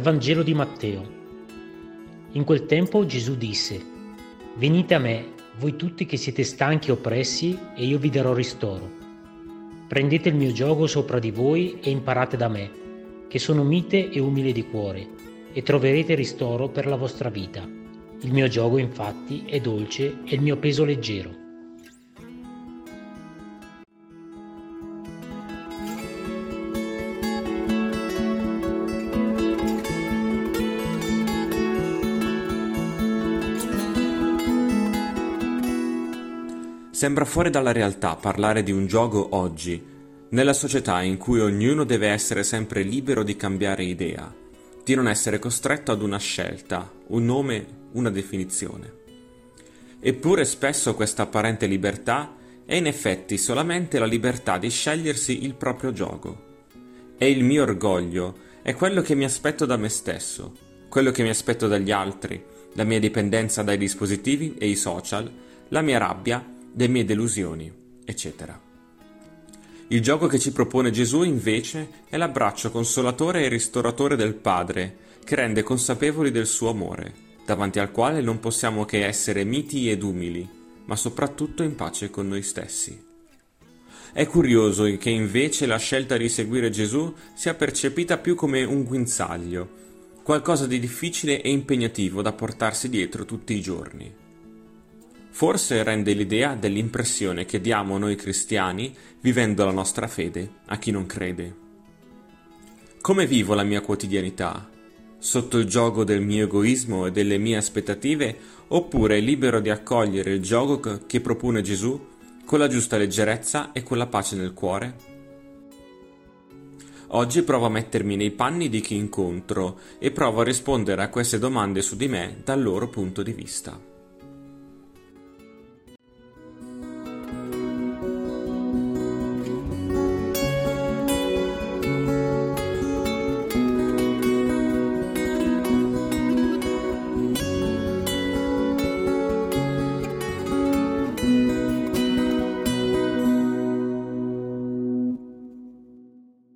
Vangelo di Matteo. In quel tempo Gesù disse, Venite a me, voi tutti che siete stanchi e oppressi, e io vi darò ristoro. Prendete il mio gioco sopra di voi e imparate da me, che sono mite e umile di cuore, e troverete ristoro per la vostra vita. Il mio gioco infatti è dolce e il mio peso leggero. Sembra fuori dalla realtà parlare di un gioco oggi, nella società in cui ognuno deve essere sempre libero di cambiare idea, di non essere costretto ad una scelta, un nome, una definizione. Eppure spesso questa apparente libertà è in effetti solamente la libertà di scegliersi il proprio gioco. E il mio orgoglio è quello che mi aspetto da me stesso, quello che mi aspetto dagli altri, la mia dipendenza dai dispositivi e i social, la mia rabbia le mie delusioni, eccetera. Il gioco che ci propone Gesù invece è l'abbraccio consolatore e ristoratore del Padre, che rende consapevoli del suo amore, davanti al quale non possiamo che essere miti ed umili, ma soprattutto in pace con noi stessi. È curioso che invece la scelta di seguire Gesù sia percepita più come un guinzaglio, qualcosa di difficile e impegnativo da portarsi dietro tutti i giorni. Forse rende l'idea dell'impressione che diamo noi cristiani vivendo la nostra fede a chi non crede. Come vivo la mia quotidianità? Sotto il gioco del mio egoismo e delle mie aspettative oppure libero di accogliere il gioco che propone Gesù con la giusta leggerezza e con la pace nel cuore? Oggi provo a mettermi nei panni di chi incontro e provo a rispondere a queste domande su di me dal loro punto di vista.